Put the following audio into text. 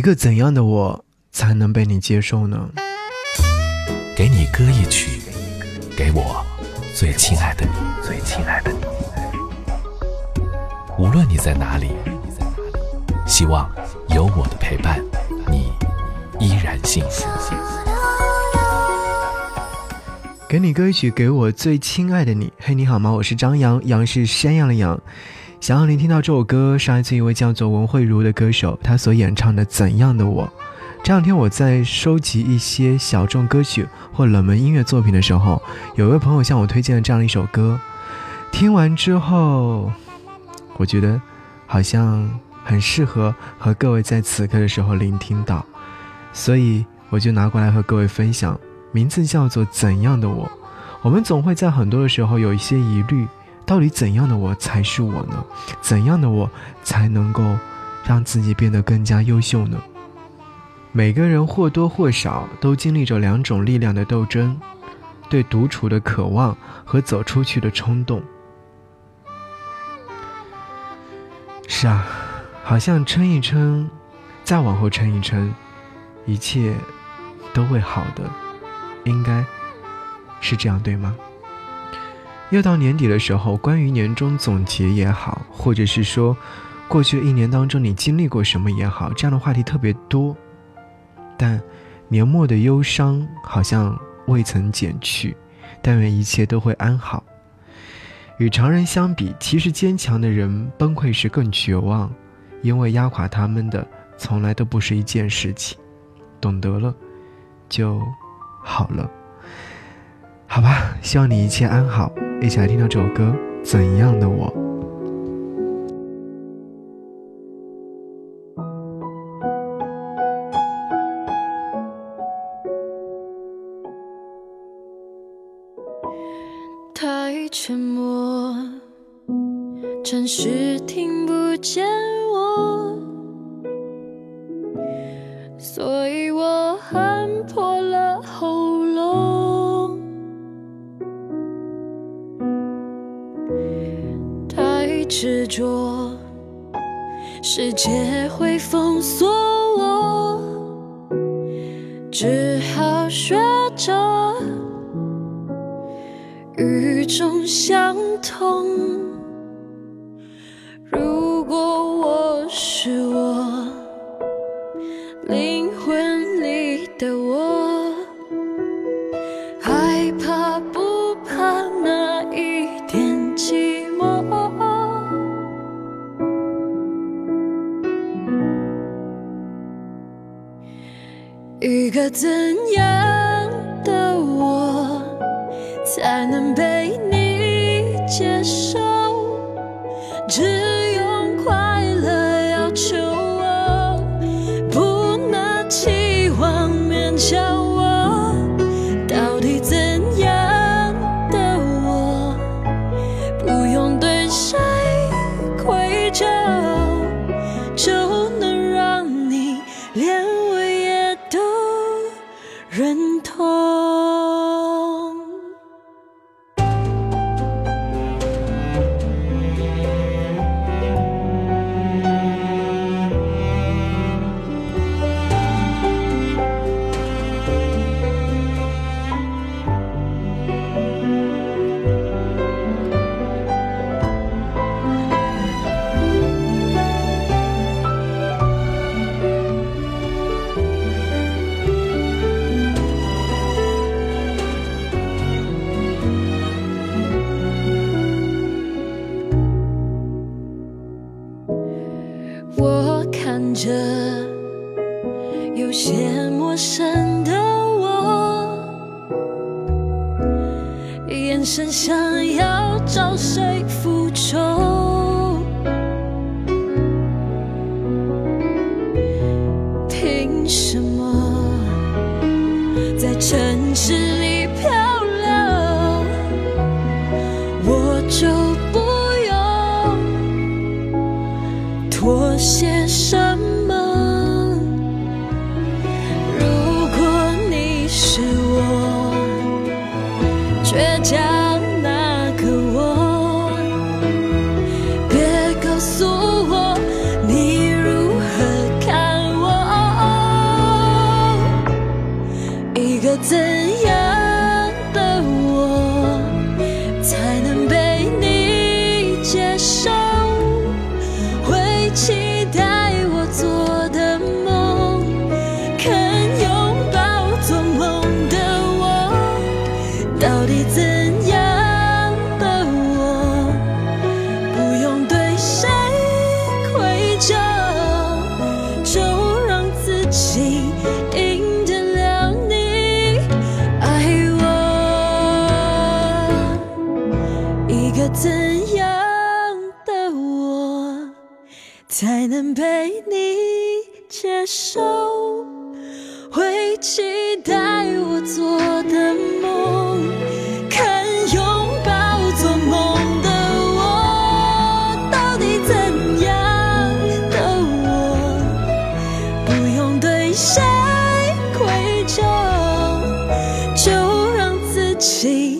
一个怎样的我才能被你接受呢？给你歌一曲，给我最亲爱的你，最亲爱的你。无论你在哪里，希望有我的陪伴，你依然幸福。给你歌曲，给我最亲爱的你。嘿，你好吗？我是张扬，杨是山羊的羊。想要聆听到这首歌，是来自一位叫做文慧茹的歌手，她所演唱的《怎样的我》。这两天我在收集一些小众歌曲或冷门音乐作品的时候，有一位朋友向我推荐了这样一首歌。听完之后，我觉得好像很适合和各位在此刻的时候聆听到，所以我就拿过来和各位分享。名字叫做《怎样的我》。我们总会在很多的时候有一些疑虑。到底怎样的我才是我呢？怎样的我才能够让自己变得更加优秀呢？每个人或多或少都经历着两种力量的斗争：对独处的渴望和走出去的冲动。是啊，好像撑一撑，再往后撑一撑，一切都会好的，应该是这样，对吗？又到年底的时候，关于年终总结也好，或者是说，过去一年当中你经历过什么也好，这样的话题特别多。但年末的忧伤好像未曾减去，但愿一切都会安好。与常人相比，其实坚强的人崩溃时更绝望，因为压垮他们的从来都不是一件事情。懂得了，就好了。好吧，希望你一切安好。一起来听到这首歌《怎样的我》。太沉默，暂时听不见我，着，世界会封锁我，只好学着与众相同。一个怎样的我才能被你接受？只认同。我看着有些陌生的我，眼神想要找谁复仇？自一个怎样的我才能被你接受会期待我做的梦看拥抱做梦的我到底怎样的我不用对谁愧疚就让自己